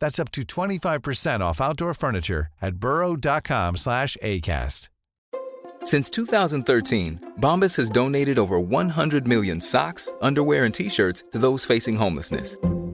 That's up to 25% off outdoor furniture at burrow.com slash ACAST. Since 2013, Bombas has donated over 100 million socks, underwear, and t-shirts to those facing homelessness.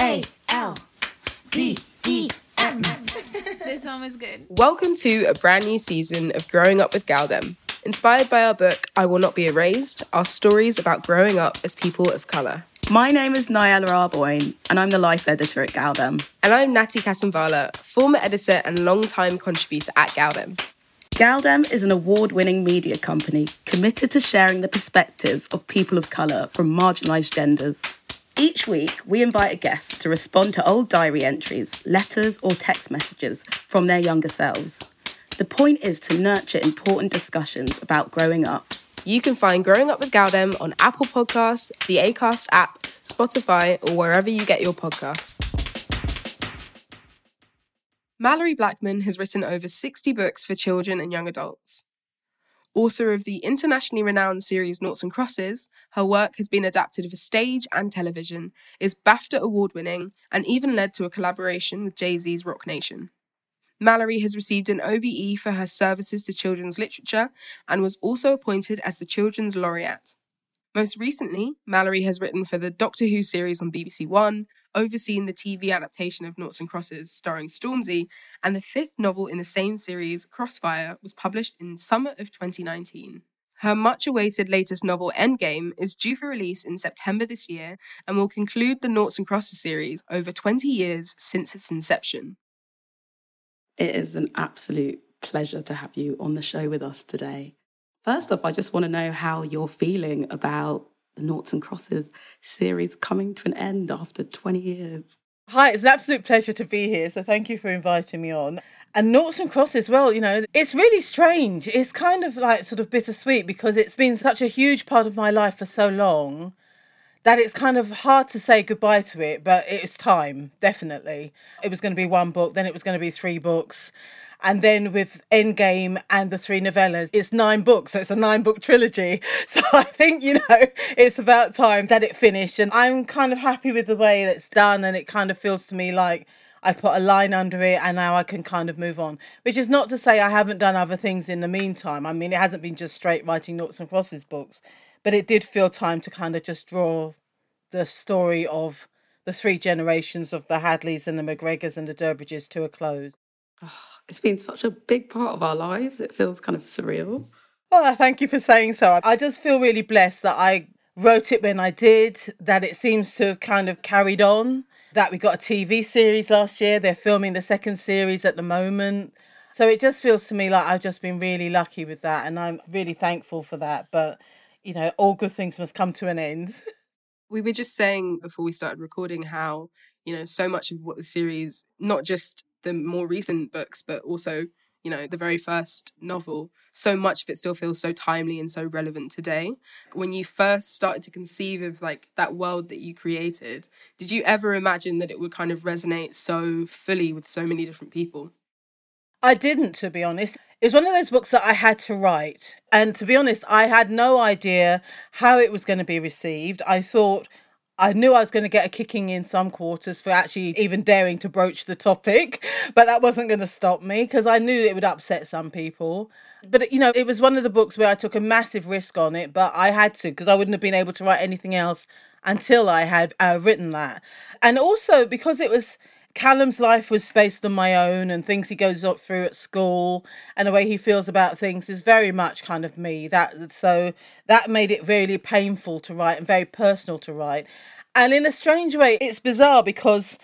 A L D E M. This song is good. Welcome to a brand new season of Growing Up with Galdem. Inspired by our book, I Will Not Be Erased, our stories about growing up as people of colour. My name is Nyala Arboin, and I'm the life editor at Galdem. And I'm Natty Kasambala, former editor and long-time contributor at Galdem. Galdem is an award winning media company committed to sharing the perspectives of people of colour from marginalised genders. Each week, we invite a guest to respond to old diary entries, letters, or text messages from their younger selves. The point is to nurture important discussions about growing up. You can find Growing Up with Galdem on Apple Podcasts, the Acast app, Spotify, or wherever you get your podcasts. Malorie Blackman has written over 60 books for children and young adults. Author of the internationally renowned series Noughts and Crosses, her work has been adapted for stage and television, is BAFTA award winning, and even led to a collaboration with Jay Z's Roc Nation. Malorie has received an OBE for her services to children's literature and was also appointed as the Children's Laureate. Most recently, Malorie has written for the Doctor Who series on BBC One, overseen the TV adaptation of Noughts and Crosses starring Stormzy, and the fifth novel in the same series, Crossfire, was published in summer of 2019. Her much awaited latest novel, Endgame, is due for release in September this year and will conclude the Noughts and Crosses series over 20 years since its inception. It is an absolute pleasure to have you on the show with us today. First off, I just want to know how you're feeling about the Noughts and Crosses series coming to an end after 20 years. Hi, it's an absolute pleasure to be here. So thank you for inviting me on. And Noughts and Crosses, well, you know, it's really strange. It's kind of like sort of bittersweet because it's been such a huge part of my life for so long that it's kind of hard to say goodbye to it, but it's time, definitely. It was going to be one book, then it was going to be three books. And then with Endgame and the three novellas, it's nine books. So it's a nine book trilogy. So I think, you know, it's about time that it finished. And I'm kind of happy with the way that's done. And it kind of feels to me like I put a line under it and now I can kind of move on. Which is not to say I haven't done other things in the meantime. I mean, it hasn't been just straight writing Noughts and Crosses books, but it did feel time to kind of just draw the story of the three generations of the Hadleys and the McGregors and the Durbridges to a close. Oh, it's been such a big part of our lives. It feels kind of surreal. Oh, thank you for saying so. I just feel really blessed that I wrote it when I did, that it seems to have kind of carried on, that we got a TV series last year. They're filming the second series at the moment. So it just feels to me like I've just been really lucky with that. And I'm really thankful for that. But, you know, all good things must come to an end. we were just saying before we started recording how, you know, so much of what the series, not just the more recent books, but also, you know, the very first novel, so much of it still feels so timely and so relevant today. When you first started to conceive of like that world that you created, did you ever imagine that it would kind of resonate so fully with so many different people? I didn't, to be honest. It was one of those books that I had to write. And to be honest, I had no idea how it was going to be received. I thought I knew I was going to get a kicking in some quarters for actually even daring to broach the topic, but that wasn't going to stop me because I knew it would upset some people. But you know, it was one of the books where I took a massive risk on it, but I had to because I wouldn't have been able to write anything else until I had uh, written that. And also because it was Callum's life was based on my own and things he goes up through at school and the way he feels about things is very much kind of me. That so that made it really painful to write and very personal to write. And in a strange way, it's bizarre because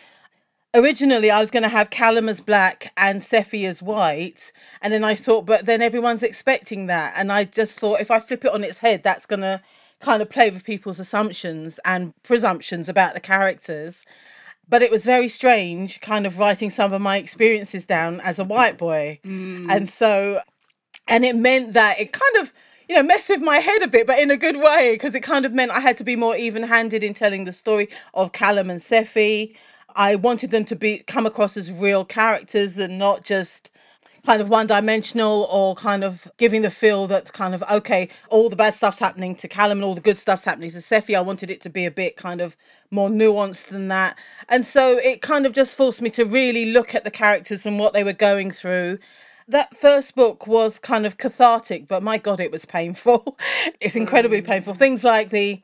originally I was going to have Callum as black and Sephy as white. And then I thought, but then everyone's expecting that. And I just thought if I flip it on its head, that's going to kind of play with people's assumptions and presumptions about the characters but it was very strange kind of writing some of my experiences down as a white boy mm. and so and it meant that it kind of you know messed with my head a bit but in a good way because it kind of meant i had to be more even-handed in telling the story of callum and sephy i wanted them to be come across as real characters and not just kind of one dimensional or kind of giving the feel that kind of okay all the bad stuff's happening to Callum and all the good stuff's happening to Sephy I wanted it to be a bit kind of more nuanced than that. And so it kind of just forced me to really look at the characters and what they were going through. That first book was kind of cathartic but my god it was painful. It's incredibly mm. painful. Things like the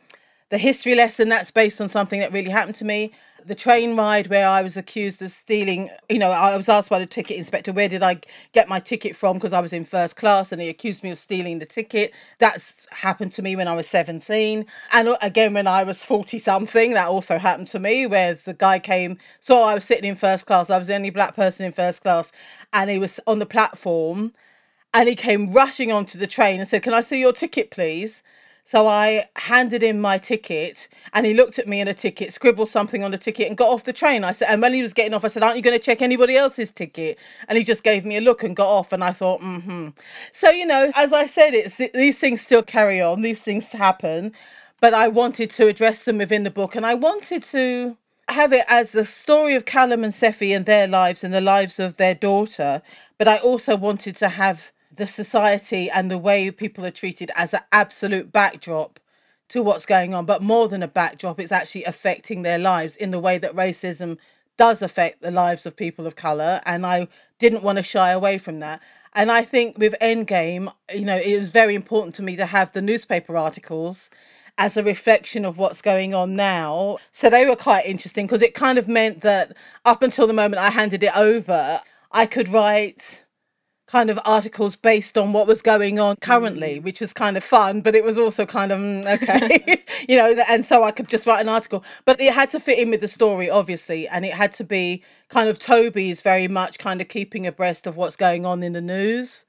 the history lesson that's based on something that really happened to me the train ride where I was accused of stealing. You know, I was asked by the ticket inspector, where did I get my ticket from? Because I was in first class and he accused me of stealing the ticket. That's happened to me when I was 17. And again, when I was 40 something, that also happened to me, where the guy came, saw I was sitting in first class. I was the only black person in first class. And he was on the platform and he came rushing onto the train and said, Can I see your ticket, please? So I handed him my ticket and he looked at me in a ticket, scribbled something on the ticket and got off the train. I said, and when he was getting off, I said, Aren't you going to check anybody else's ticket? And he just gave me a look and got off. And I thought, mm hmm. So, you know, as I said, it's these things still carry on, these things happen. But I wanted to address them within the book and I wanted to have it as the story of Callum and Sephy and their lives and the lives of their daughter. But I also wanted to have the society and the way people are treated as an absolute backdrop to what's going on. But more than a backdrop, it's actually affecting their lives in the way that racism does affect the lives of people of colour. And I didn't want to shy away from that. And I think with Endgame, you know, it was very important to me to have the newspaper articles as a reflection of what's going on now. So they were quite interesting because it kind of meant that up until the moment I handed it over, I could write kind of articles based on what was going on currently, mm. which was kind of fun, but it was also kind of mm, okay, you know. And so I could just write an article, but it had to fit in with the story, obviously, and it had to be kind of Toby's very much kind of keeping abreast of what's going on in the news.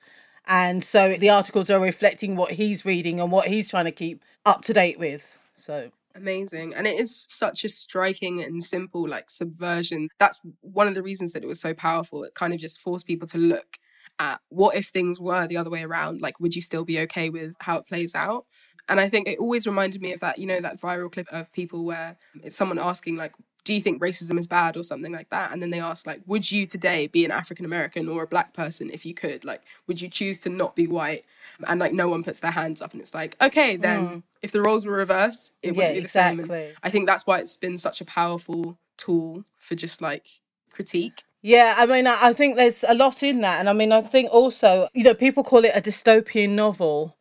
And so the articles are reflecting what he's reading and what he's trying to keep up to date with. So amazing and it is such a striking and simple like subversion that's one of the reasons that it was so powerful it kind of just forced people to look at what if things were the other way around? Like, would you still be okay with how it plays out? And I think it always reminded me of that, you know, that viral clip of people where it's someone asking, like, do you think racism is bad or something like that? And then they ask, like, would you today be an African American or a black person if you could? Like, would you choose to not be white? And like, no one puts their hands up, and it's like, okay, then Mm. if the roles were reversed, it Yeah, wouldn't be the same. And I think that's why it's been such a powerful tool for just like critique. Yeah, I mean, I think there's a lot in that. And I mean, I think also, you know, people call it a dystopian novel.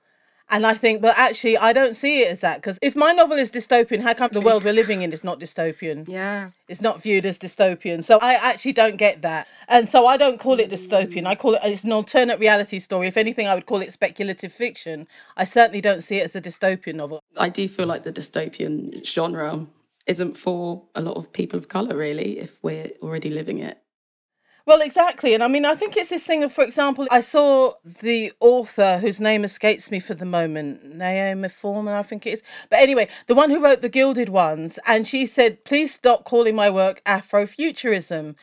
And I think, but actually, I don't see it as that. Because if my novel is dystopian, how come the world we're living in is not dystopian? Yeah. It's not viewed as dystopian. So I actually don't get that. And so I don't call it dystopian. I call it, it's an alternate reality story. If anything, I would call it speculative fiction. I certainly don't see it as a dystopian novel. I do feel like the dystopian genre isn't for a lot of people of colour, really, if we're already living it. Well, exactly. And I mean, I think it's this thing of, for example, I saw the author whose name escapes me for the moment, Naomi Foreman, I think it is. But anyway, the one who wrote The Gilded Ones, and she said, please stop calling my work Afrofuturism.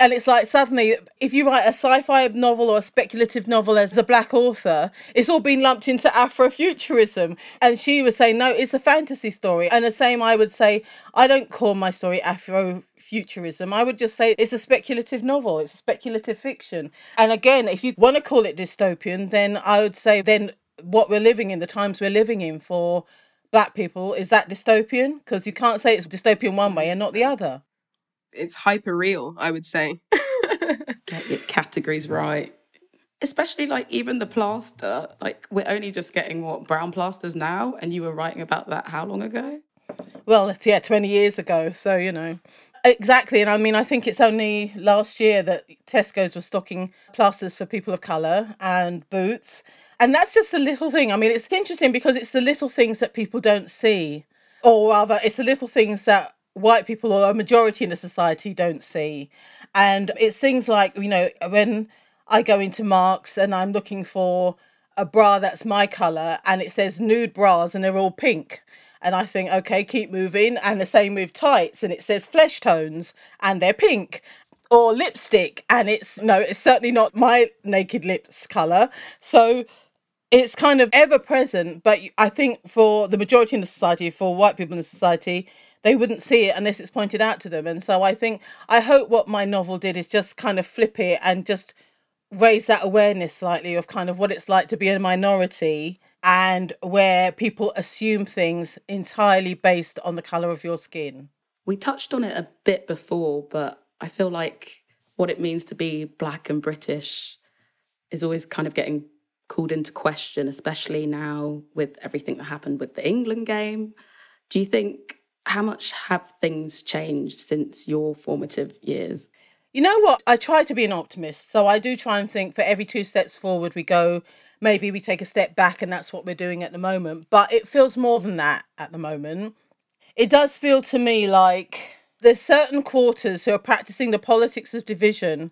And it's like suddenly, if you write a sci fi novel or a speculative novel as a black author, it's all been lumped into Afrofuturism. And she was saying, no, it's a fantasy story. And the same, I would say, I don't call my story Afro futurism. I would just say it's a speculative novel, it's speculative fiction. And again, if you want to call it dystopian, then I would say then what we're living in, the times we're living in for black people, is that dystopian? Because you can't say it's dystopian one way and not the other. It's hyper real, I would say. Get your categories right. Especially like even the plaster, like we're only just getting what brown plasters now, and you were writing about that how long ago? Well, it's- yeah, 20 years ago. So, you know. Exactly. And I mean, I think it's only last year that Tesco's was stocking plasters for people of colour and boots. And that's just a little thing. I mean, it's interesting because it's the little things that people don't see. Or rather, it's the little things that white people or a majority in the society don't see. And it's things like, you know, when I go into Marks and I'm looking for a bra that's my colour and it says nude bras and they're all pink. And I think, okay, keep moving. And the same with tights, and it says flesh tones, and they're pink. Or lipstick, and it's no, it's certainly not my naked lips colour. So it's kind of ever present. But I think for the majority in the society, for white people in the society, they wouldn't see it unless it's pointed out to them. And so I think, I hope what my novel did is just kind of flip it and just raise that awareness slightly of kind of what it's like to be a minority and where people assume things entirely based on the colour of your skin. We touched on it a bit before, but I feel like what it means to be black and British is always kind of getting called into question, especially now with everything that happened with the England game. Do you think how much have things changed since your formative years? You know what? I try to be an optimist. So I do try and think for every two steps forward we go, maybe we take a step back, and that's what we're doing at the moment. But it feels more than that at the moment. It does feel to me like there's certain quarters who are practicing the politics of division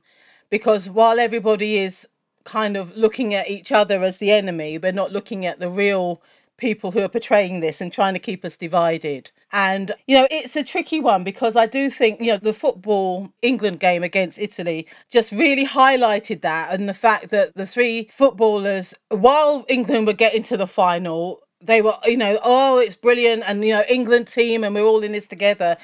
because while everybody is kind of looking at each other as the enemy, we're not looking at the real people who are portraying this and trying to keep us divided. And, you know, it's a tricky one because I do think, you know, the football England game against Italy just really highlighted that and the fact that the three footballers, while England were getting to the final, they were, you know, oh, it's brilliant and, you know, England team and we're all in this together.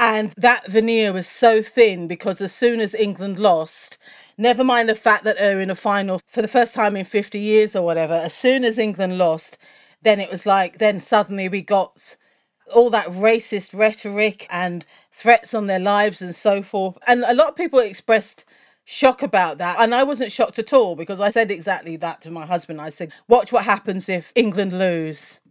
And that veneer was so thin because as soon as England lost, never mind the fact that they're in a final for the first time in 50 years or whatever, as soon as England lost, then it was like, then suddenly we got all that racist rhetoric and threats on their lives and so forth. And a lot of people expressed shock about that. And I wasn't shocked at all because I said exactly that to my husband. I said, watch what happens if England lose.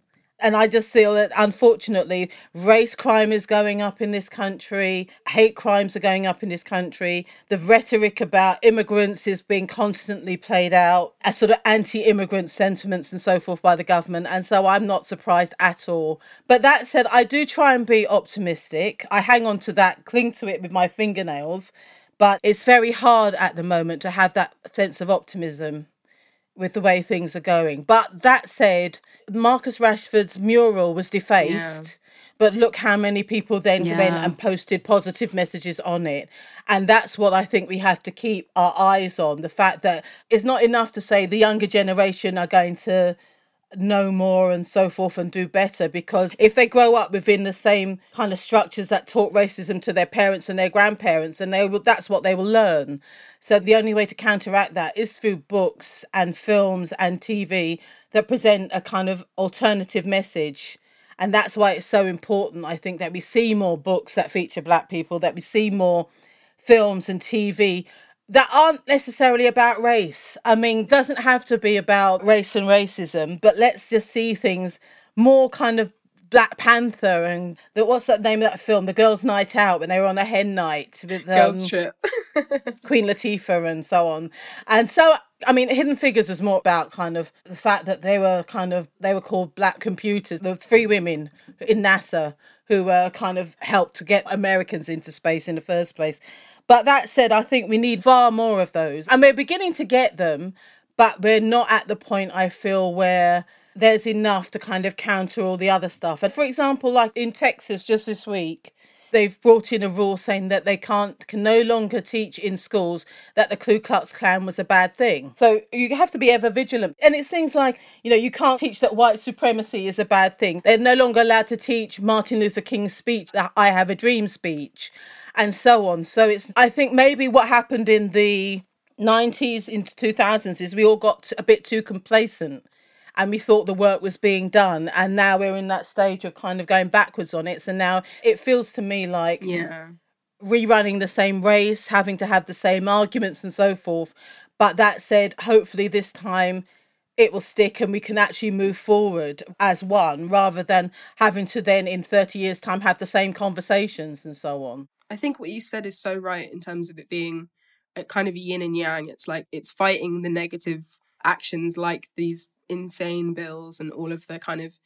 And I just feel that unfortunately, race crime is going up in this country, hate crimes are going up in this country, the rhetoric about immigrants is being constantly played out, as sort of anti immigrant sentiments and so forth by the government. And so I'm not surprised at all. But that said, I do try and be optimistic. I hang on to that, cling to it with my fingernails. But it's very hard at the moment to have that sense of optimism with the way things are going. But that said, Marcus Rashford's mural was defaced. but look how many people then Yeah. went and posted positive messages on it. And that's what I think we have to keep our eyes on the fact that it's not enough to say the younger generation are going to know more and so forth and do better because if they grow up within the same kind of structures that taught racism to their parents and their grandparents and they will that's what they will learn. So the only way to counteract that is through books and films and TV that present a kind of alternative message. And that's why it's so important i think that we see more books that feature black people that we see more films and tv that aren't necessarily about race i mean doesn't have to be about race and racism but let's just see things more kind of Black Panther and the, what's that name of that film? The Girls' Night Out when they were on a hen night with um, Girls Trip. Queen Latifah and so on. And so, I mean, Hidden Figures was more about kind of the fact that they were kind of, they were called black computers. The three women in NASA who were kind of helped to get Americans into space in the first place. But that said, I think we need far more of those. And we're beginning to get them, but we're not at the point I feel where there's enough to kind of counter all the other stuff. And for example, like in Texas just this week, they've brought in a rule saying that they can't can no longer teach in schools that the Ku Klux Klan was a bad thing. So you have to be ever vigilant. And it's things like, you know, you can't teach that white supremacy is a bad thing. They're no longer allowed to teach Martin Luther King's speech, the I have a dream speech, and so on. So it's I think maybe what happened in the 90s into 2000s is we all got a bit too complacent and we thought the work was being done and now we're in that stage of kind of going backwards on it so now it feels to me like Yeah. rerunning the same race having to have the same arguments and so forth but that said hopefully this time it will stick and we can actually move forward as one rather than having to then in 30 years time have the same conversations and so on I think what you said is so right in terms of it being a kind of yin and yang. It's like it's fighting the negative actions like these insane bills and all of the kind of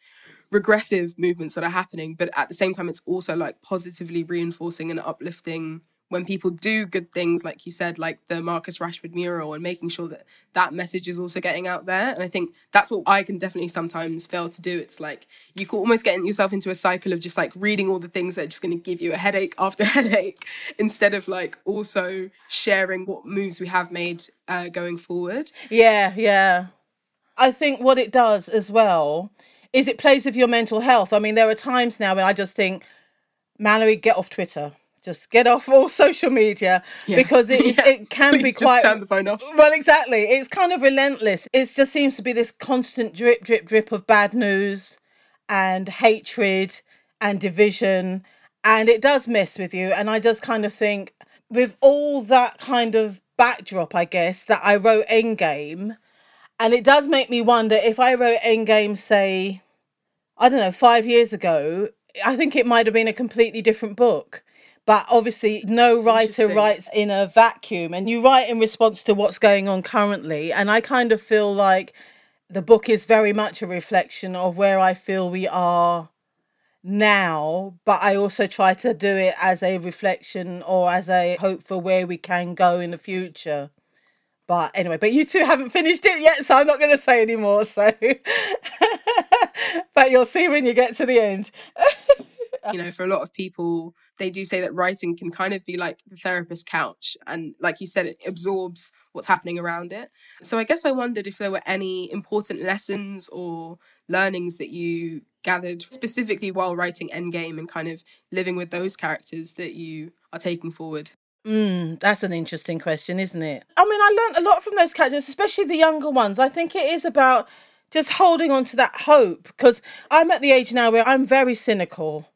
regressive movements that are happening. But at the same time, it's also like positively reinforcing and uplifting when people do good things, like you said, like the Marcus Rashford mural, and making sure that that message is also getting out there. And I think that's what I can definitely sometimes fail to do. It's like you can almost get yourself into a cycle of just like reading all the things that are just going to give you a headache after headache, instead of like also sharing what moves we have made uh, going forward. Yeah, yeah. I think what it does as well is it plays with your mental health. I mean, there are times now when I just think, Malorie, get off Twitter. Just get off all social media Yeah. because it, Yeah. it can be Please just quite. turn the phone off. Well, exactly. It's kind of relentless. It just seems to be this constant drip, drip, drip of bad news and hatred and division. And it does mess with you. And I just kind of think, with all that kind of backdrop, I guess, that I wrote Endgame, and it does make me wonder if I wrote Endgame, say, I don't know, five years ago, I think it might have been a completely different book. But obviously, no writer writes in a vacuum, and you write in response to what's going on currently. And I kind of feel like the book is very much a reflection of where I feel we are now, but I also try to do it as a reflection or as a hope for where we can go in the future. But anyway, but you two haven't finished it yet, so I'm not going to say anymore. So, but you'll see when you get to the end. you know, for a lot of people, they do say that writing can kind of be like the therapist couch. And like you said, it absorbs what's happening around it. So I guess I wondered if there were any important lessons or learnings that you gathered specifically while writing Endgame and kind of living with those characters that you are taking forward. Mm, that's an interesting question, isn't it? I mean, I learned a lot from those characters, especially the younger ones. I think it is about just holding on to that hope because I'm at the age now where I'm very cynical.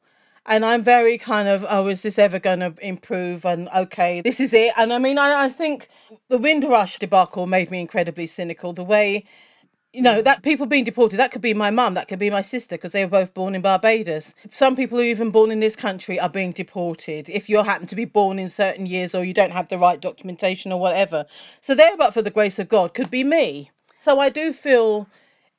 And I'm very kind of, oh, is this ever going to improve? And okay, this is it. And I mean, I, I think the Windrush debacle made me incredibly cynical. The way, you know, mm. that people being deported, that could be my mum, that could be my sister, because they were both born in Barbados. Some people who are even born in this country are being deported if you happen to be born in certain years or you don't have the right documentation or whatever. So there, but for the grace of God, could be me. So I do feel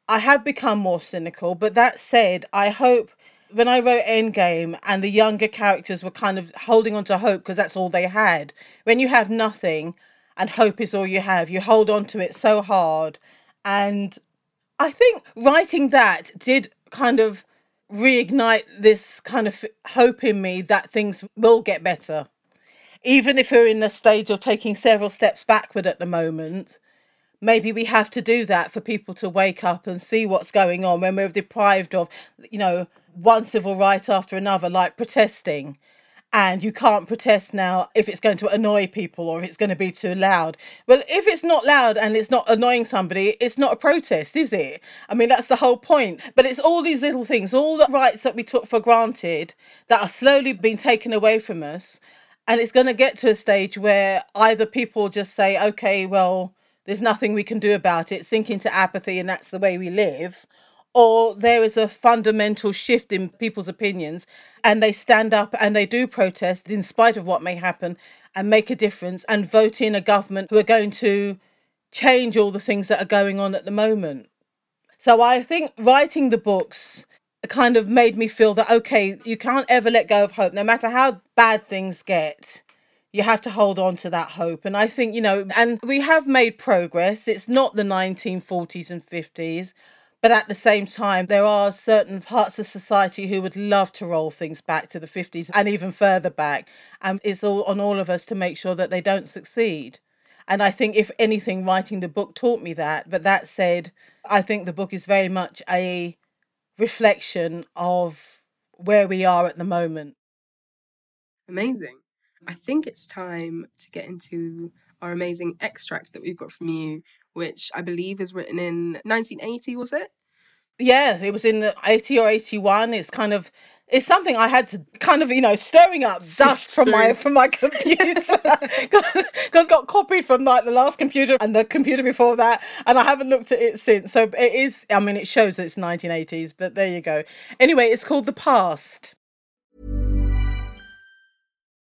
I have become more cynical, but that said, I hope when I wrote Endgame and the younger characters were kind of holding on to hope because that's all they had. When you have nothing and hope is all you have, you hold on to it so hard. And I think writing that did kind of reignite this kind of hope in me that things will get better. Even if we're in the stage of taking several steps backward at the moment, maybe we have to do that for people to wake up and see what's going on when we're deprived of, you know, one civil right after another, like protesting and you can't protest now if it's going to annoy people or if it's going to be too loud. Well, if it's not loud and it's not annoying somebody, it's not a protest, is it? I mean, that's the whole point. But it's all these little things, all the rights that we took for granted that are slowly being taken away from us. And it's going to get to a stage where either people just say, okay, well, there's nothing we can do about it, sink into apathy, and that's the way we live or there is a fundamental shift in people's opinions and they stand up and they do protest in spite of what may happen and make a difference and vote in a government who are going to change all the things that are going on at the moment. So I think writing the books kind of made me feel that okay, you can't ever let go of hope no matter how bad things get. You have to hold on to that hope. And I think, you know, and we have made progress. It's not the 1940s and 50s but at the same time, there are certain parts of society who would love to roll things back to the 50s and even further back. And it's all on all of us to make sure that they don't succeed. And I think, if anything, writing the book taught me that. But that said, I think the book is very much a reflection of where we are at the moment. Amazing. I think it's time to get into our amazing extract that we've got from you, which I believe is written in 1980, was it? Yeah, it was in 80 or 81. It's kind of it's something I had to kind of you know stirring up dust from my from my computer because got copied from like the last computer and the computer before that, and I haven't looked at it since. So it is. I mean, it shows it's 1980s, but there you go. Anyway, it's called the past.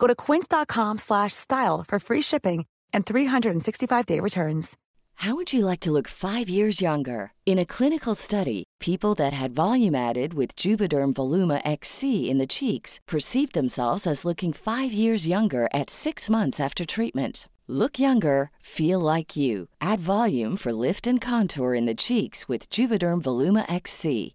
Go to quince.com slash style for free shipping and 365-day returns. How would you like to look five years younger? In a clinical study, people that had volume added with Juvederm Voluma XC in the cheeks perceived themselves as looking five years younger at six months after treatment. Look younger, feel like you. Add volume for lift and contour in the cheeks with Juvederm Voluma XC.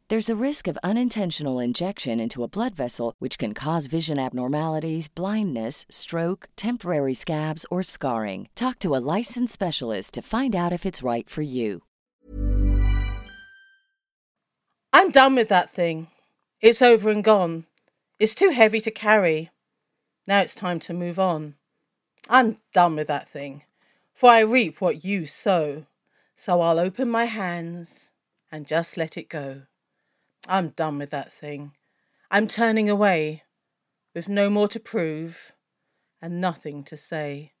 There's a risk of unintentional injection into a blood vessel, which can cause vision abnormalities, blindness, stroke, temporary scabs, or scarring. Talk to a licensed specialist to find out if it's right for you. I'm done with that thing. It's over and gone. It's too heavy to carry. Now it's time to move on. I'm done with that thing, for I reap what you sow. So I'll open my hands and just let it go. I'm done with that thing. I'm turning away, with no more to prove, and nothing to say.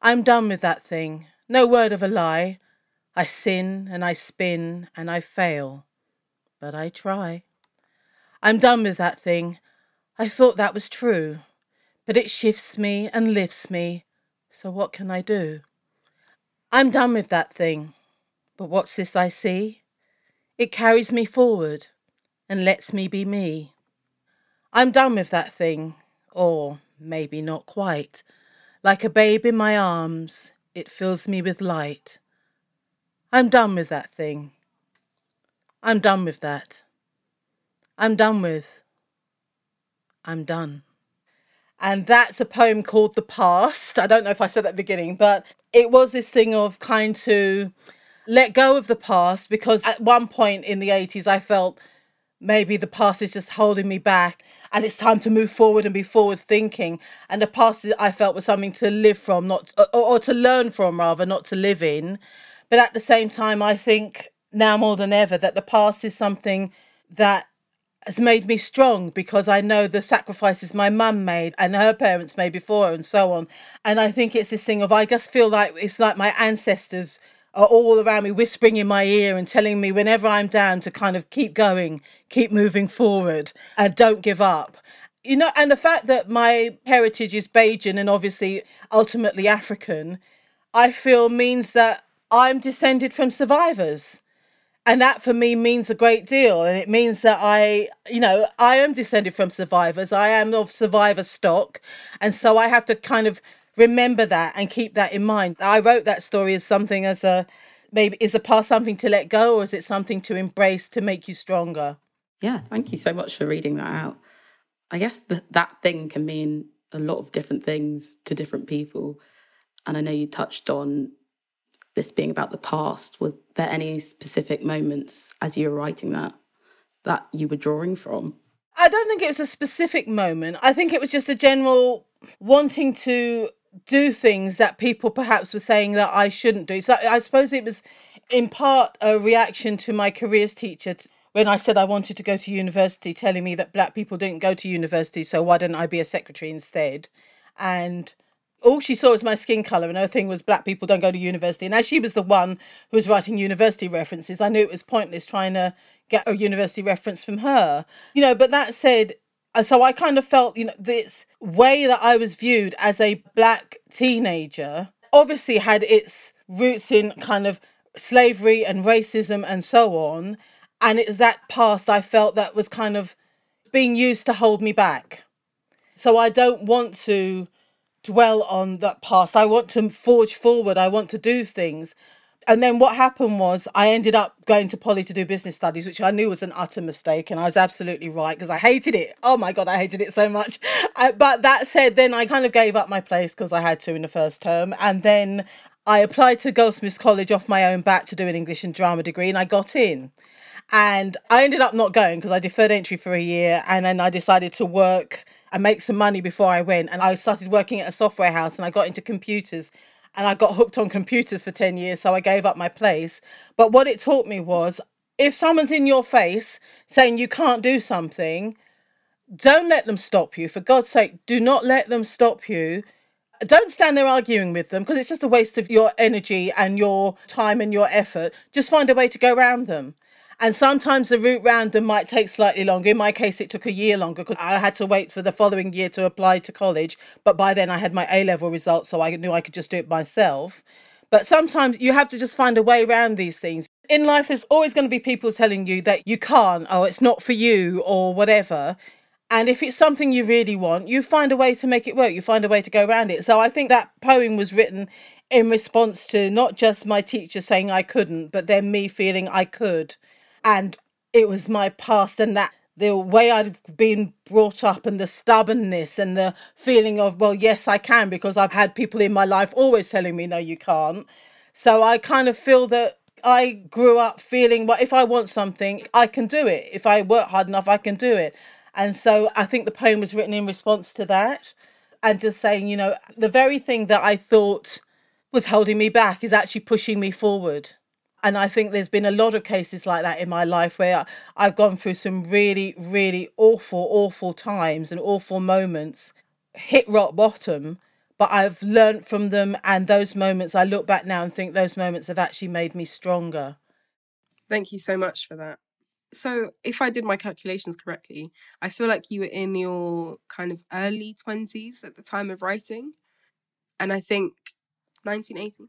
I'm done with that thing, no word of a lie. I sin and I spin and I fail, but I try. I'm done with that thing. I thought that was true, but it shifts me and lifts me, so what can I do? I'm done with that thing, but what's this I see? It carries me forward and lets me be me. I'm done with that thing, or maybe not quite. Like a babe in my arms, it fills me with light. I'm done with that thing. I'm done with that. I'm done with. I'm done. And that's a poem called The Past. I don't know if I said that at the beginning, but it was this thing of kind to let go of the past because at one point in the 80s, I felt maybe the past is just holding me back and it's time to move forward and be forward thinking and the past i felt was something to live from not or, or to learn from rather not to live in but at the same time i think now more than ever that the past is something that has made me strong because I know the sacrifices my mum made and her parents made before and so on. And I think it's this thing of I just feel like it's like my ancestors are all around me whispering in my ear and telling me whenever I'm down to kind of keep going, keep moving forward and don't give up. You know, and the fact that my heritage is Bajan and obviously ultimately African, I feel means that I'm descended from survivors. And that for me means a great deal. And it means that i you know i am descended from survivors. I am of survivor stock. And so i have to kind of remember that and keep that in mind. I wrote that story as something as a maybe is the past something to let go or is it something to embrace to make you stronger? Yeah thank you so much for reading that out. I guess that that thing can mean a lot of different things to different people. And i know you touched on this being about the past, were there any specific moments as you were writing that that you were drawing from? I don't think it was a specific moment. I think it was just a general wanting to do things that people perhaps were saying that I shouldn't do. So I suppose it was in part a reaction to my careers teacher when I said I wanted to go to university, telling me that black people didn't go to university, so why didn't I be a secretary instead? And all she saw was my skin color, and her thing was black people don't go to university. And as she was the one who was writing university references, I knew it was pointless trying to get a university reference from her. You know, but that said, uh, so I kind of felt, you know, this way that I was viewed as a black teenager obviously had its roots in kind of slavery and racism and so on. And it was that past I felt that was kind of being used to hold me back. So I don't want to dwell on that past. I want to forge forward. I want to do things. And then what happened was I ended up going to Poly to do business studies, which I knew was an utter mistake. And I was absolutely right because I hated it. Oh my God, I hated it so much. But that said, then I kind of gave up my place because I had to in the first term. And then I applied to Goldsmiths College off my own bat to do an English and drama degree and I got in. And I ended up not going because I deferred entry for a year and then I decided to work and make some money before I went. And I started working at a software house and I got into computers and I got hooked on computers for 10 years. So I gave up my place. But what it taught me was if someone's in your face saying you can't do something, don't let them stop you. For God's sake, do not let them stop you. Don't stand there arguing with them because it's just a waste of your energy and your time and your effort. Just find a way to go around them. And sometimes the route round them might take slightly longer. In my case, it took a year longer because I had to wait for the following year to apply to college. But by then, I had my A level results, so I knew I could just do it myself. But sometimes you have to just find a way around these things. In life, there's always going to be people telling you that you can't, or it's not for you, or whatever. And if it's something you really want, you find a way to make it work. You find a way to go around it. So I think that poem was written in response to not just my teacher saying I couldn't, but then me feeling I could and it was my past and that the way I've been brought up and the stubbornness and the feeling of, well, yes, I can, because I've had people in my life always telling me, no, you can't. So I kind of feel that I grew up feeling, well, if I want something, I can do it. If I work hard enough, I can do it. And so I think the poem was written in response to that and just saying, you know, the very thing that I thought was holding me back is actually pushing me forward. And I think there's been a lot of cases like that in my life where I've gone through some really, really awful, awful times and awful moments hit rock bottom, but I've learned from them. And those moments, I look back now and think those moments have actually made me stronger. Thank you so much for that. So, if I did my calculations correctly, I feel like you were in your kind of early 20s at the time of writing. And I think 1980.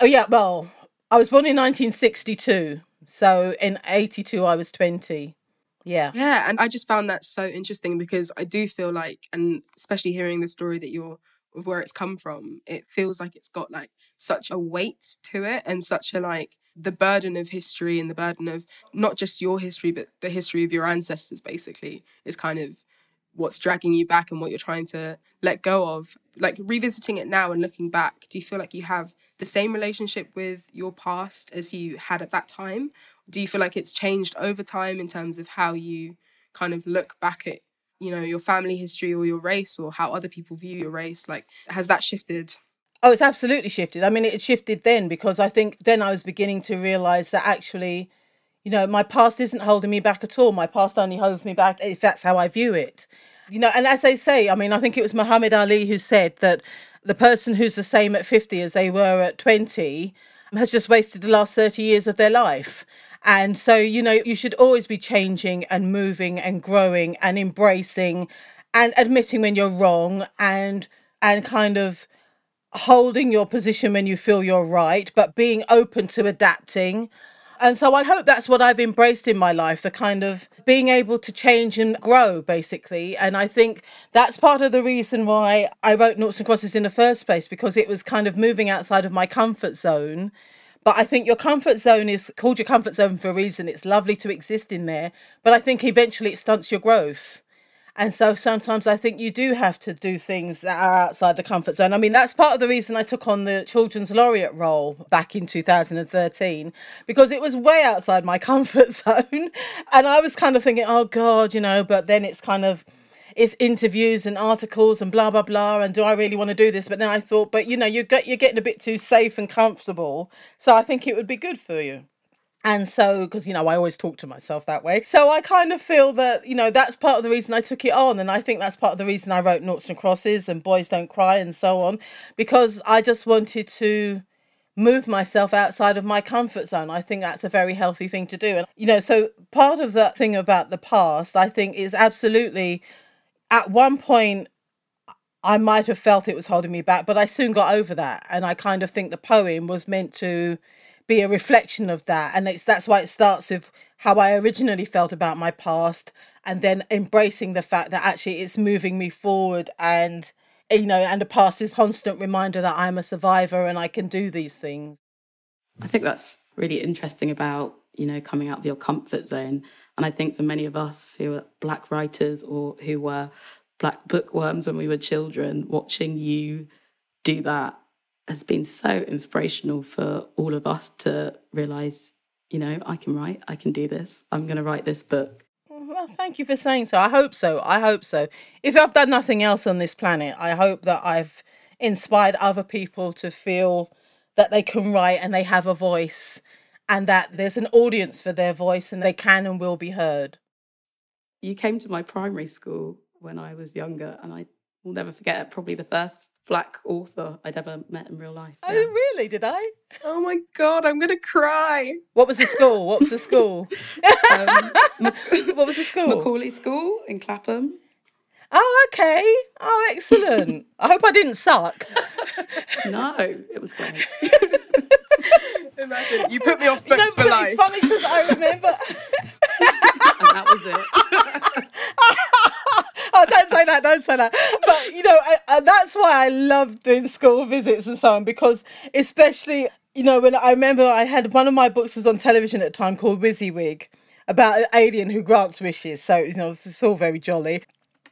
Oh, yeah. Well, I was born in 1962. So in 82, I was 20. Yeah. Yeah. And I just found that so interesting because I do feel like, and especially hearing the story that you're, of where it's come from, it feels like it's got like such a weight to it and such a like, the burden of history and the burden of not just your history, but the history of your ancestors, basically, is kind of what's dragging you back and what you're trying to let go of. Like revisiting it now and looking back, do you feel like you have the same relationship with your past as you had at that time? Do you feel like it's changed over time in terms of how you kind of look back at, you know, your family history or your race or how other people view your race? Like, has that shifted Oh, it's absolutely shifted. I mean, it shifted then because I think then I was beginning to realize that actually, you know, my past isn't holding me back at all. My past only holds me back if that's how I view it. You know, and as they say, I mean, I think it was Muhammad Ali who said that the person who's the same at 50 as they were at 20 has just wasted the last 30 years of their life. And so, you know, you should always be changing and moving and growing and embracing and admitting when you're wrong and and kind of holding your position when you feel you're right, but being open to adapting. And so I hope that's what I've embraced in my life the kind of being able to change and grow, basically. And I think that's part of the reason why I wrote Noughts and Crosses in the first place, because it was kind of moving outside of my comfort zone. But I think your comfort zone is called your comfort zone for a reason. It's lovely to exist in there, but I think eventually it stunts your growth. And so sometimes I think you do have to do things that are outside the comfort zone. I mean, that's part of the reason I took on the Children's Laureate role back in 2013, because it was way outside my comfort zone. And I was kind of thinking, oh God, you know, but then it's kind of, it's interviews and articles and blah blah blah and do I really want to do this but then I thought but you know you get you're getting a bit too safe and comfortable so I think it would be good for you and so, because, you know, I always talk to myself that way. So I kind of feel that, you know, that's part of the reason I took it on. And I think that's part of the reason I wrote Noughts and Crosses and Boys Don't Cry and so on, because I just wanted to move myself outside of my comfort zone. I think that's a very healthy thing to do. And, you know, so part of that thing about the past, I think, is absolutely at one point, I might have felt it was holding me back, but I soon got over that. And I kind of think the poem was meant to be a reflection of that and it's that's why it starts with how I originally felt about my past and then embracing the fact that actually it's moving me forward and you know and the past is constant reminder that I'm a survivor and I can do these things. I think that's really interesting about, you know, coming out of your comfort zone. And I think for many of us who are black writers or who were black bookworms when we were children, watching you do that has been so inspirational for all of us to realize, you know, I can write, I can do this, I'm going to write this book. Well, thank you for saying so. I hope so. I hope so. If I've done nothing else on this planet, I hope that I've inspired other people to feel that they can write and they have a voice and that there's an audience for their voice and they can and will be heard. You came to my primary school when I was younger, and I will never forget it. Probably the first black author I'd ever met in real life. Oh, really? Did I? Oh my god, I'm gonna cry. What was the school? What was the school? um, what was the school? Macaulay School in Clapham. Oh, okay. Oh, excellent. I hope I didn't suck. no, it was great. Imagine you put me off books no, for life. It's funny because I remember. and that was it. oh, don't say that, don't say that. But, you know, I, I, that's why I love doing school visits and so on, because especially, you know, when I remember I had one of my books was on television at the time called Whizziwig about an alien who grants wishes. So, you know, it's all very jolly.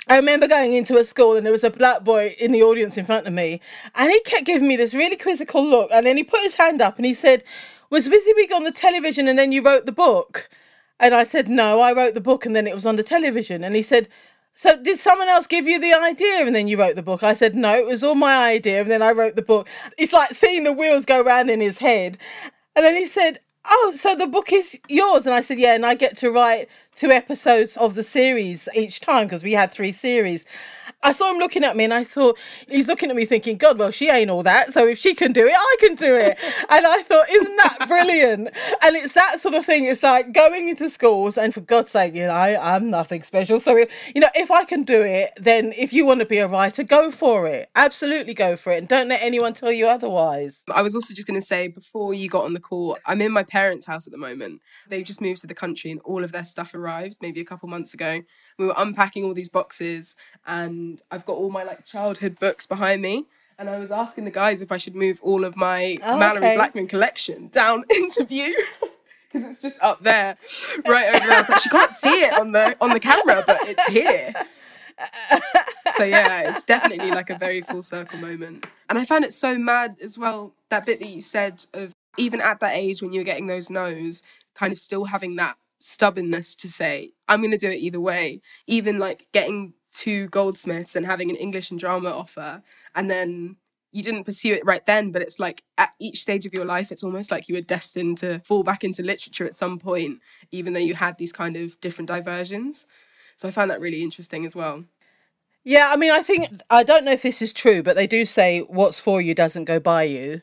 I remember going into a school and there was a black boy in the audience in front of me, and he kept giving me this really quizzical look. And then he put his hand up and he said, Was Whizziwig on the television and then you wrote the book? And I said, No, I wrote the book and then it was on the television. And he said, so did someone else give you the idea and then you wrote the book? I said, no, it was all my idea and then I wrote the book. It's like seeing the wheels go round in his head. And then he said, oh, so the book is yours? And I said, yeah, and I get to write two episodes of the series each time because we had three series. I saw him looking at me and I thought, he's looking at me thinking, God, well, she ain't all that. So if she can do it, I can do it. and I thought, isn't that brilliant? And it's that sort of thing. It's like going into schools and for God's sake, you know, I, I'm nothing special. So, you know, if I can do it, then if you want to be a writer, go for it. Absolutely go for it. And don't let anyone tell you otherwise. I was also just going to say before you got on the call, I'm in my parents' house at the moment. They've just moved to the country and all of their stuff arrived maybe a couple months ago. We were unpacking all these boxes and I've got all my like childhood books behind me. And I was asking the guys if I should move all of my Oh, Malorie okay. Blackman collection down into view. Because it's just up there, right over there. I was like, she can't see it on the on the camera, but it's here. So yeah, it's definitely like a very full circle moment. And I found it so mad as well, that bit that you said of even at that age when you were getting those no's, kind of still having that stubbornness to say, I'm gonna do it either way. Even like getting to Goldsmiths and having an English and drama offer, and then you didn't pursue it right then, but it's like at each stage of your life, it's almost like you were destined to fall back into literature at some point, even though you had these kind of different diversions. So I found that really interesting as well. Yeah, I mean, I think I don't know if this is true, but they do say what's for you doesn't go by you.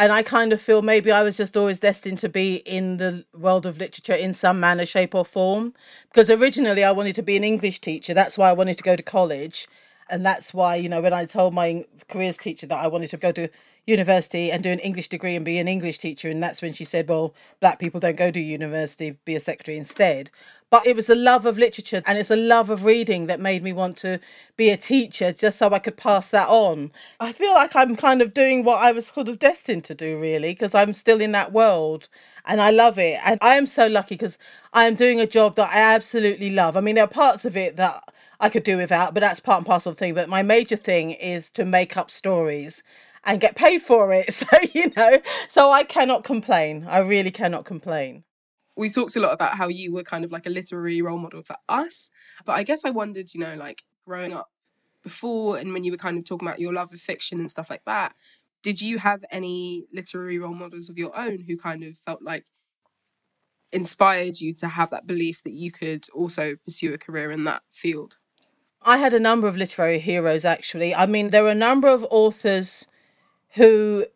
And I kind of feel maybe I was just always destined to be in the world of literature in some manner, shape, or form. Because originally I wanted to be an English teacher. That's why I wanted to go to college. And that's why, you know, when I told my careers teacher that I wanted to go to university and do an English degree and be an English teacher, and that's when she said, well, black people don't go to university, be a secretary instead. But it was the love of literature and it's a love of reading that made me want to be a teacher just so I could pass that on. I feel like I'm kind of doing what I was sort of destined to do, really, because I'm still in that world and I love it. And I am so lucky because I am doing a job that I absolutely love. I mean, there are parts of it that I could do without, but that's part and parcel of the thing. But my major thing is to make up stories and get paid for it. So, you know, so I cannot complain. I really cannot complain we talked a lot about how you were kind of like a literary role model for us. But I guess I wondered, you know, like growing up before and when you were kind of talking about your love of fiction and stuff like that, did you have any literary role models of your own who kind of felt like inspired you to have that belief that you could also pursue a career in that field? I had a number of literary heroes actually. I mean, there were a number of authors who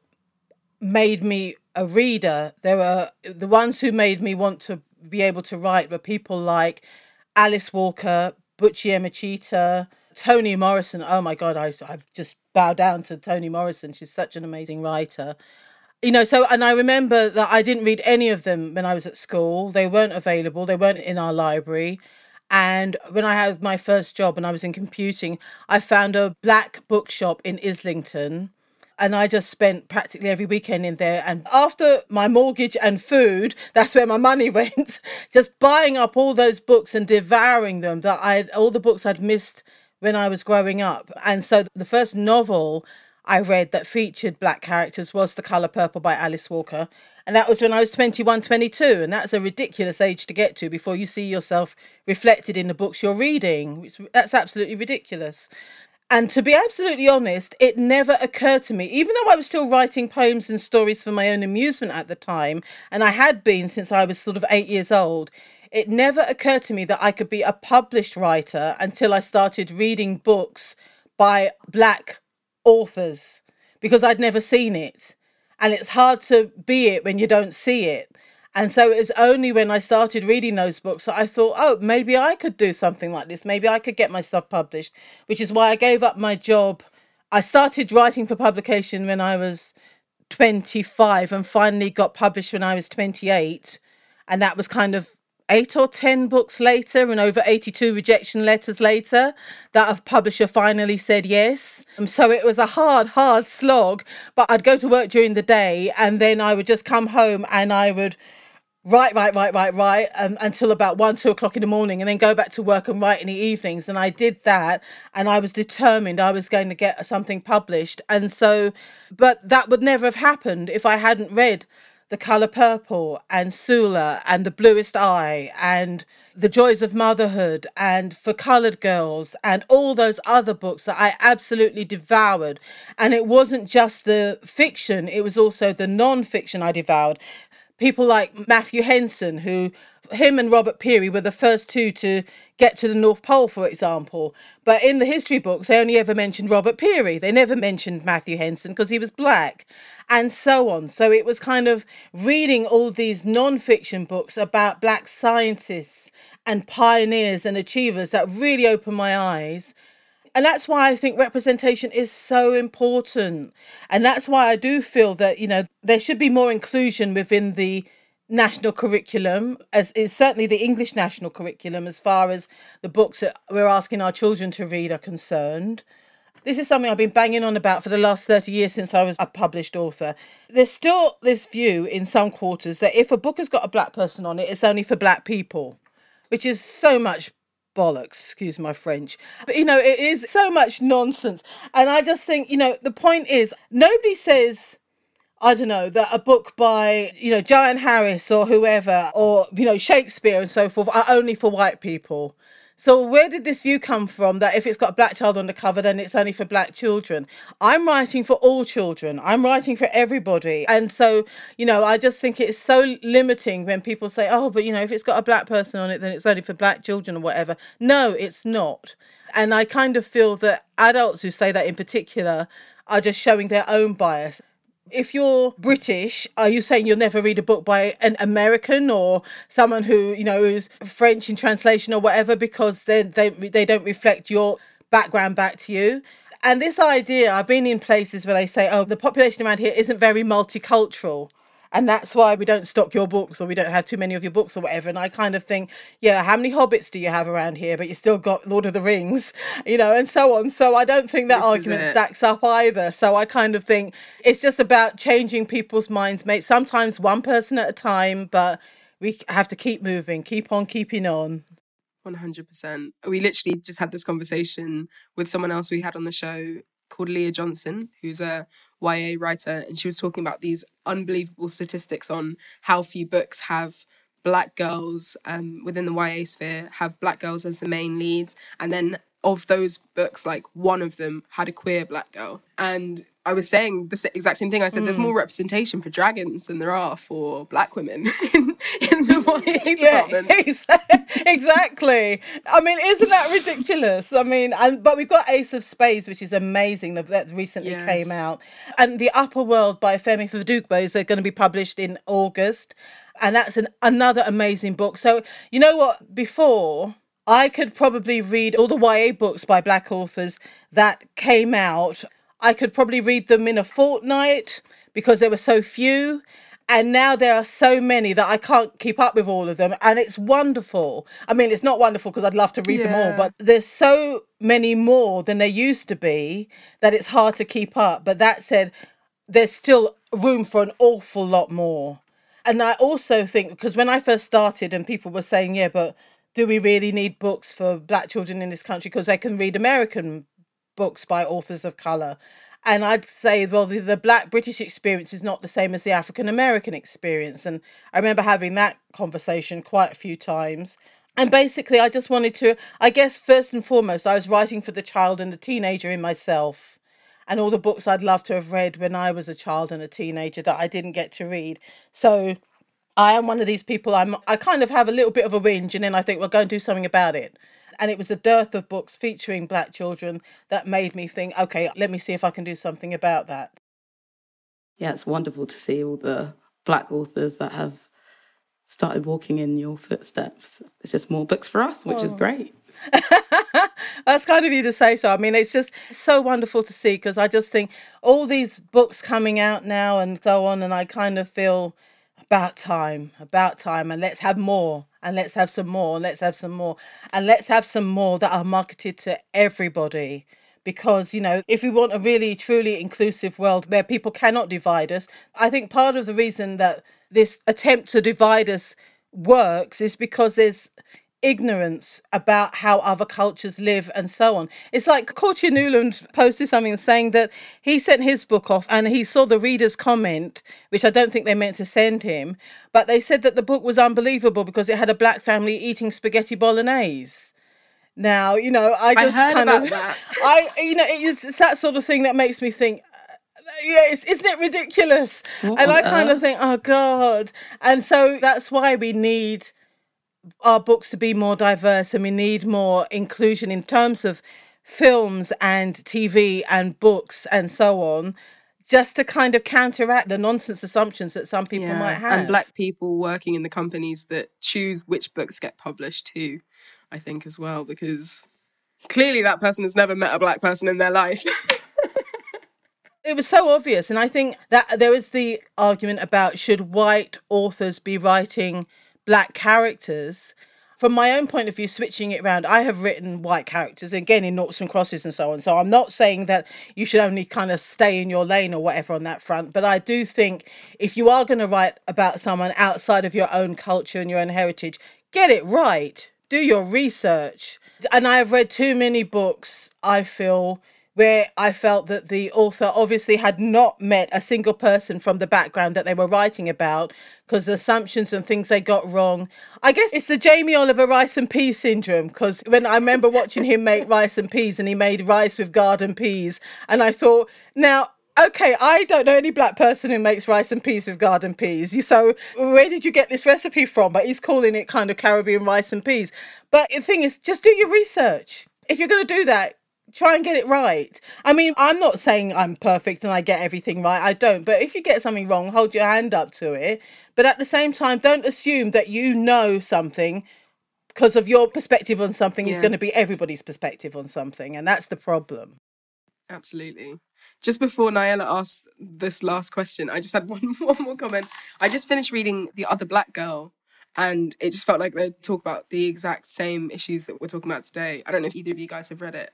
made me a reader. There were the ones who made me want to be able to write were people like Alice Walker, Buchi Emecheta, Toni Morrison. Oh my God, I, I just bow down to Toni Morrison. She's such an amazing writer. You know, so, and I remember that I didn't read any of them when I was at school. They weren't available, they weren't in our library. And when I had my first job and I was in computing, I found a black bookshop in Islington and I just spent practically every weekend in there. And after my mortgage and food, that's where my money went. just buying up all those books and devouring them. That I all the books I'd missed when I was growing up. And so the first novel I read that featured black characters was The Colour Purple by Alice Walker. And that was when I was 21, 22. And that's a ridiculous age to get to before you see yourself reflected in the books you're reading. That's absolutely ridiculous. And to be absolutely honest, it never occurred to me, even though I was still writing poems and stories for my own amusement at the time, and I had been since I was sort of eight years old, it never occurred to me that I could be a published writer until I started reading books by black authors because I'd never seen it. And it's hard to be it when you don't see it. And so it was only when I started reading those books that I thought, oh, maybe I could do something like this. Maybe I could get my stuff published, which is why I gave up my job. I started writing for publication when I was 25 and finally got published when I was 28. And that was kind of eight or 10 books later and over 82 rejection letters later that a publisher finally said yes. And so it was a hard, hard slog. But I'd go to work during the day and then I would just come home and I would write, write, write, write, write um, until about one, two o'clock in the morning, and then go back to work and write in the evenings. And I did that, and I was determined I was going to get something published. And so, but that would never have happened if I hadn't read The Colour Purple and Sula and The Bluest Eye and The Joys of Motherhood and For Coloured Girls and all those other books that I absolutely devoured. And it wasn't just the fiction, it was also the non fiction I devoured people like Matthew Henson, who him and Robert Peary were the first two to get to the North Pole, for example. But in the history books, they only ever mentioned Robert Peary. They never mentioned Matthew Henson because he was black, and so on. So it was kind of reading all these non fiction books about black scientists and pioneers and achievers that really opened my eyes. And that's why I think representation is so important. And that's why I do feel that, you know, there should be more inclusion within the national curriculum, as is certainly the English national curriculum, as far as the books that we're asking our children to read are concerned. This is something I've been banging on about for the last 30 years since I was a published author. There's still this view in some quarters that if a book has got a black person on it, it's only for black people, which is so much bollocks, excuse my French. But you know, it is so much nonsense. And I just think, you know, the point is nobody says I don't know, that a book by, you know, Joanne Harris or whoever, or, you know, Shakespeare and so forth are only for white people. So where did this view come from that if it's got a black child on the cover, then it's only for black children? I'm writing for all children. I'm writing for everybody. And so, you know, I just think it's so limiting when people say, oh, but, you know, if it's got a black person on it, then it's only for black children or whatever. No, it's not. And I kind of feel that adults who say that in particular are just showing their own bias if you're British, are you saying you'll never read a book by an American or someone who you know is French in translation or whatever because they they they don't reflect your background back to you? And this idea, I've been in places where they say, "Oh, the population around here isn't very multicultural." And that's why we don't stock your books or we don't have too many of your books or whatever. And I kind of think, yeah, how many hobbits do you have around here? But you still got Lord of the Rings, you know, and so on. So I don't think that this argument stacks up either. So I kind of think it's just about changing people's minds, mate. Sometimes one person at a time, but we have to keep moving, keep on keeping on. 100%. We literally just had this conversation with someone else we had on the show called Leah Johnson, who's a YA writer, and she was talking about these unbelievable statistics on how few books have black girls um, within the YA sphere have black girls as the main leads, and then of those books, like one of them had a queer black girl, and I was saying the exact same thing. I said mm. there's more representation for dragons than there are for black women in, in the YA department. exactly. I mean, isn't that ridiculous? I mean, and but we've got Ace of Spades, which is amazing that, that recently yes. came out, and The Upper World by Femi Fadugba is going to be published in August, and that's an another amazing book. So you know what? Before I could probably read all the YA books by black authors that came out I could probably read them in a fortnight because there were so few. And now there are so many that I can't keep up with all of them. And it's wonderful. I mean, it's not wonderful because I'd love to read yeah. them all, but there's so many more than there used to be that it's hard to keep up. But that said, there's still room for an awful lot more. And I also think, because when I first started and people were saying, yeah, but do we really need books for black children in this country because they can read American books by authors of colour. And I'd say, well, the, the black British experience is not the same as the African American experience. And I remember having that conversation quite a few times. And basically, I just wanted to, I guess, first and foremost, I was writing for the child and the teenager in myself and all the books I'd love to have read when I was a child and a teenager that I didn't get to read. So I am one of these people, I'm, I kind of have a little bit of a whinge and then I think, well, go and do something about it. And it was a dearth of books featuring black children that made me think, okay, let me see if I can do something about that. Yeah, it's wonderful to see all the black authors that have started walking in your footsteps. It's just more books for us, which oh. is great. That's kind of you to say so. I mean, it's just so wonderful to see because I just think all these books coming out now and so on, and I kind of feel about time, about time, and let's have more, and let's have some more, and let's have some more, and let's have some more that are marketed to everybody. Because, you know, if we want a really truly inclusive world where people cannot divide us, I think part of the reason that this attempt to divide us works is because there's ignorance about how other cultures live and so on. It's like Courttia Newland posted something saying that he sent his book off and he saw the reader's comment, which I don't think they meant to send him, but they said that the book was unbelievable because it had a black family eating spaghetti bolognese. Now, you know, I just I kind of I you know, it's, it's that sort of thing that makes me think uh, yeah, isn't it ridiculous? What and I kind of think, oh God. And so that's why we need our books to be more diverse and we need more inclusion in terms of films and TV and books and so on, just to kind of counteract the nonsense assumptions that some people might have. And black people working in the companies that choose which books get published too, I think as well, because clearly that person has never met a black person in their life. it was so obvious and i think that there is the argument about should white authors be writing black characters from my own point of view switching it around i have written white characters again in noughts and crosses and so on. So i'm not saying that you should only kind of stay in your lane or whatever on that front but i do think if you are going to write about someone outside of your own culture and your own heritage get it right. Do your research. And i've read too many books i feel where I felt that the author obviously had not met a single person from the background that they were writing about because the assumptions and things they got wrong. I guess it's the Jamie Oliver rice and peas syndrome because when I remember watching him make rice and peas and he made rice with garden peas, and I thought, now, okay, I don't know any black person who makes rice and peas with garden peas. So where did you get this recipe from? But he's calling it kind of Caribbean rice and peas. But the thing is, just do your research. If you're going to do that, try and get it right. I mean, I'm not saying I'm perfect and I get everything right. I don't. But if you get something wrong, hold your hand up to it. But at the same time, don't assume that you know something because of your perspective on something is going to be everybody's perspective on something. And that's the problem. Absolutely. Just before Niellah asked this last question, I just had one, one more comment. I just finished reading The Other Black Girl, and it just felt like they talk about the exact same issues that we're talking about today. I don't know if either of you guys have read it,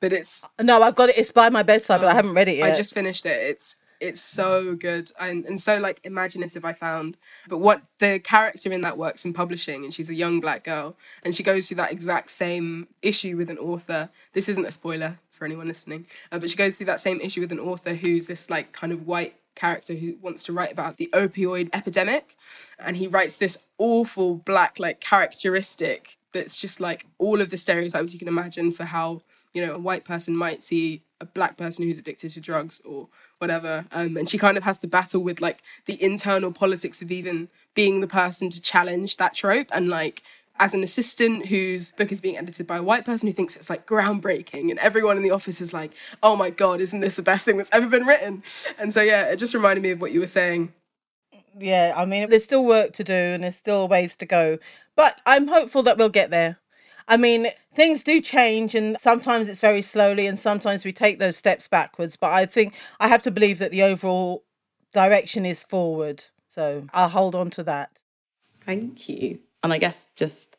but it's No, I've got it. It's by my bedside, but I haven't read it yet. I just finished it. It's it's so good and, and so like imaginative I found. But what the character in that works in publishing and she's a young black girl and she goes through that exact same issue with an author. This isn't a spoiler for anyone listening, uh, but she goes through that same issue with an author who's this like kind of white character who wants to write about the opioid epidemic and he writes this awful black like characteristic that's just like all of the stereotypes you can imagine for how you know a white person might see a black person who's addicted to drugs or whatever um, and she kind of has to battle with like the internal politics of even being the person to challenge that trope. And like as an assistant whose book is being edited by a white person who thinks it's like groundbreaking and everyone in the office is like oh my god isn't this the best thing that's ever been written? And so yeah it just reminded me of what you were saying. Yeah, I mean, there's still work to do and there's still ways to go, but I'm hopeful that we'll get there. I mean, things do change, and sometimes it's very slowly, and sometimes we take those steps backwards. But I think I have to believe that the overall direction is forward. So I'll hold on to that. Thank you. And I guess just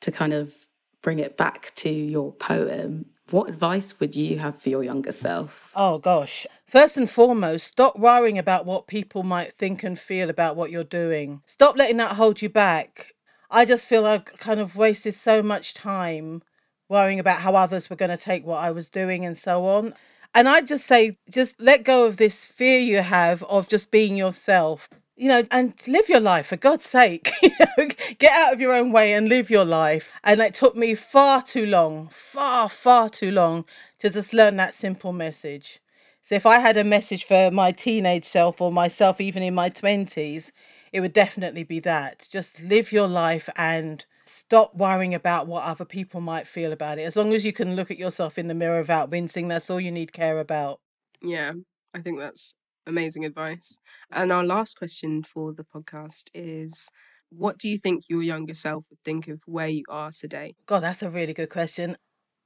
to kind of bring it back to your poem, what advice would you have for your younger self? Oh gosh. First and foremost, stop worrying about what people might think and feel about what you're doing. Stop letting that hold you back. I just feel I kind of wasted so much time worrying about how others were going to take what I was doing and so on. And I just say, just let go of this fear you have of just being yourself, you know, and live your life for God's sake. Get out of your own way and live your life. And it took me far too long, far, far too long to just learn that simple message. So if I had a message for my teenage self or myself, even in my 20s, it would definitely be that. Just live your life and stop worrying about what other people might feel about it. As long as you can look at yourself in the mirror without wincing, that's all you need care about. Yeah, I think that's amazing advice. And our last question for the podcast is what do you think your younger self would think of where you are today? God, that's a really good question.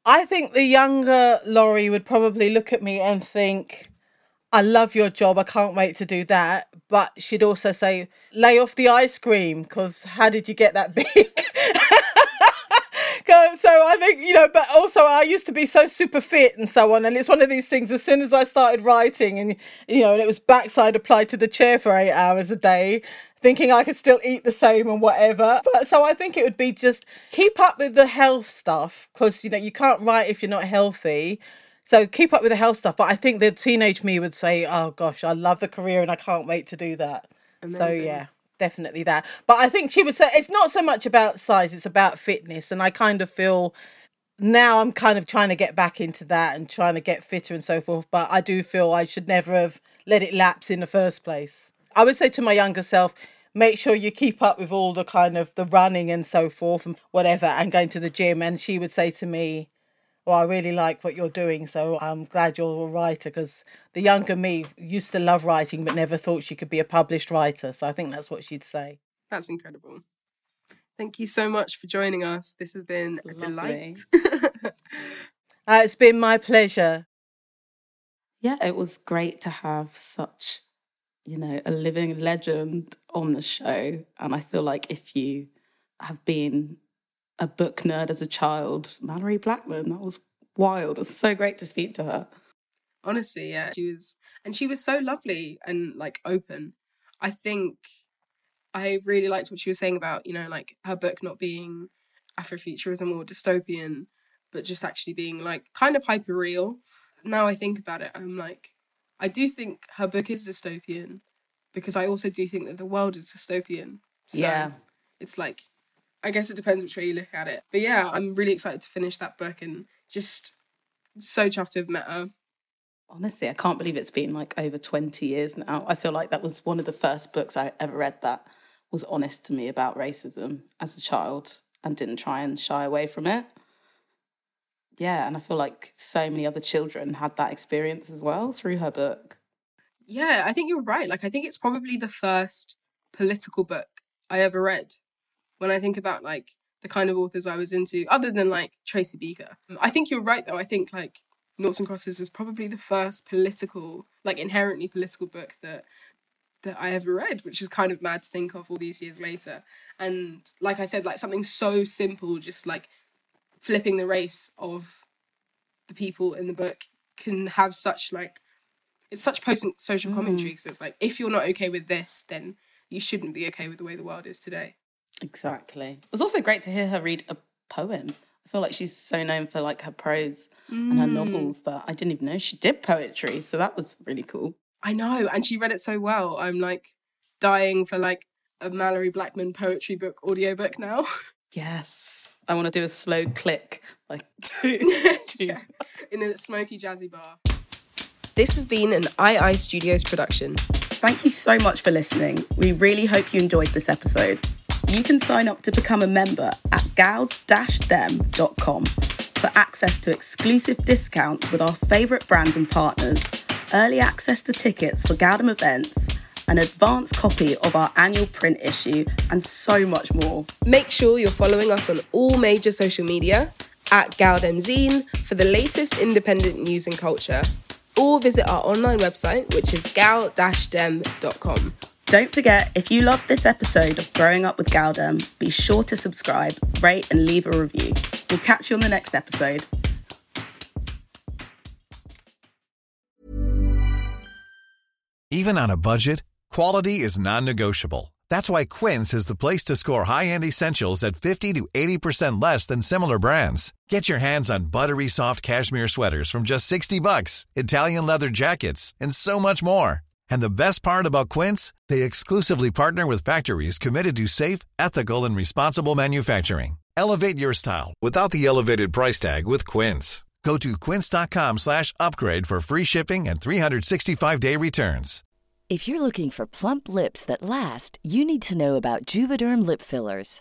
I think the younger Laurie would probably look at me and think, I love your job. I can't wait to do that. But she'd also say, lay off the ice cream because how did you get that big? so I think, you know, but also I used to be so super fit and so on. And it's one of these things, as soon as I started writing and, you know, and it was backside applied to the chair for eight hours a day, thinking I could still eat the same and whatever. But so I think it would be just keep up with the health stuff because, you know, you can't write if you're not healthy. So keep up with the health stuff. But I think the teenage me would say, oh gosh, I love the career and I can't wait to do that. So yeah, definitely that. But I think she would say it's not so much about size, it's about fitness. And I kind of feel now I'm kind of trying to get back into that and trying to get fitter and so forth. But I do feel I should never have let it lapse in the first place. I would say to my younger self, make sure you keep up with all the kind of the running and so forth and whatever and going to the gym. And she would say to me, well, I really like what you're doing, so I'm glad you're a writer because the younger me used to love writing but never thought she could be a published writer. So I think that's what she'd say. That's incredible. Thank you so much for joining us. This has been a delight. Uh, it's been my pleasure. Yeah, it was great to have such, you know, a living legend on the show. And I feel like if you have been a book nerd as a child, Malorie Blackman, that was wild. It was so great to speak to her. Honestly, yeah. She was and she was so lovely and like open. I think I really liked what she was saying about, you know, like her book not being Afrofuturism or dystopian, but just actually being like kind of hyper real. Now I think about it, I'm like, I do think her book is dystopian because I also do think that the world is dystopian. So Yeah. it's like, I guess it depends which way you look at it. But yeah, I'm really excited to finish that book and just so chuffed to have met her. Honestly, I can't believe it's been like over 20 years now. I feel like that was one of the first books I ever read that was honest to me about racism as a child and didn't try and shy away from it. Yeah, and I feel like so many other children had that experience as well through her book. Yeah, I think you're right. Like, I think it's probably the first political book I ever read. When I think about like the kind of authors I was into, other than like Tracy Beaker. Um, I think you're right though. I think like Noughts and Crosses is probably the first political, like inherently political book that that I ever read, which is kind of mad to think of all these years later. And like I said, like something so simple, just like flipping the race of the people in the book can have such like it's such potent social commentary mm. because it's like if you're not okay with this, then you shouldn't be okay with the way the world is today. Exactly. It was also great to hear her read a poem. I feel like she's so known for like her prose and her Mm. novels that I didn't even know she did poetry. So that was really cool. I know, and she read it so well. I'm like dying for like a Malorie Blackman poetry book audiobook now. Yes. I want to do a slow click, like yeah, in a smoky jazzy bar. This has been an II Studios production. Thank you so much for listening. We really hope you enjoyed this episode. You can sign up to become a member at gal-dem.com for access to exclusive discounts with our favourite brands and partners, early access to tickets for Galdem events, an advance copy of our annual print issue, and so much more. Make sure you're following us on all major social media at GaldemZine for the latest independent news and culture. Or visit our online website, which is gal-dem.com. Don't forget, if you loved this episode of Growing Up with Galdem, be sure to subscribe, rate, and leave a review. We'll catch you on the next episode. Even on a budget, quality is non-negotiable. That's why Quince is the place to score high-end essentials at 50 to 80% less than similar brands. Get your hands on buttery soft cashmere sweaters from just 60 bucks, Italian leather jackets, and so much more. And the best part about Quince, they exclusively partner with factories committed to safe, ethical, and responsible manufacturing. Elevate your style without the elevated price tag with Quince. Go to quince.com slash upgrade for free shipping and 365-day returns. If you're looking for plump lips that last, you need to know about Juvederm lip fillers.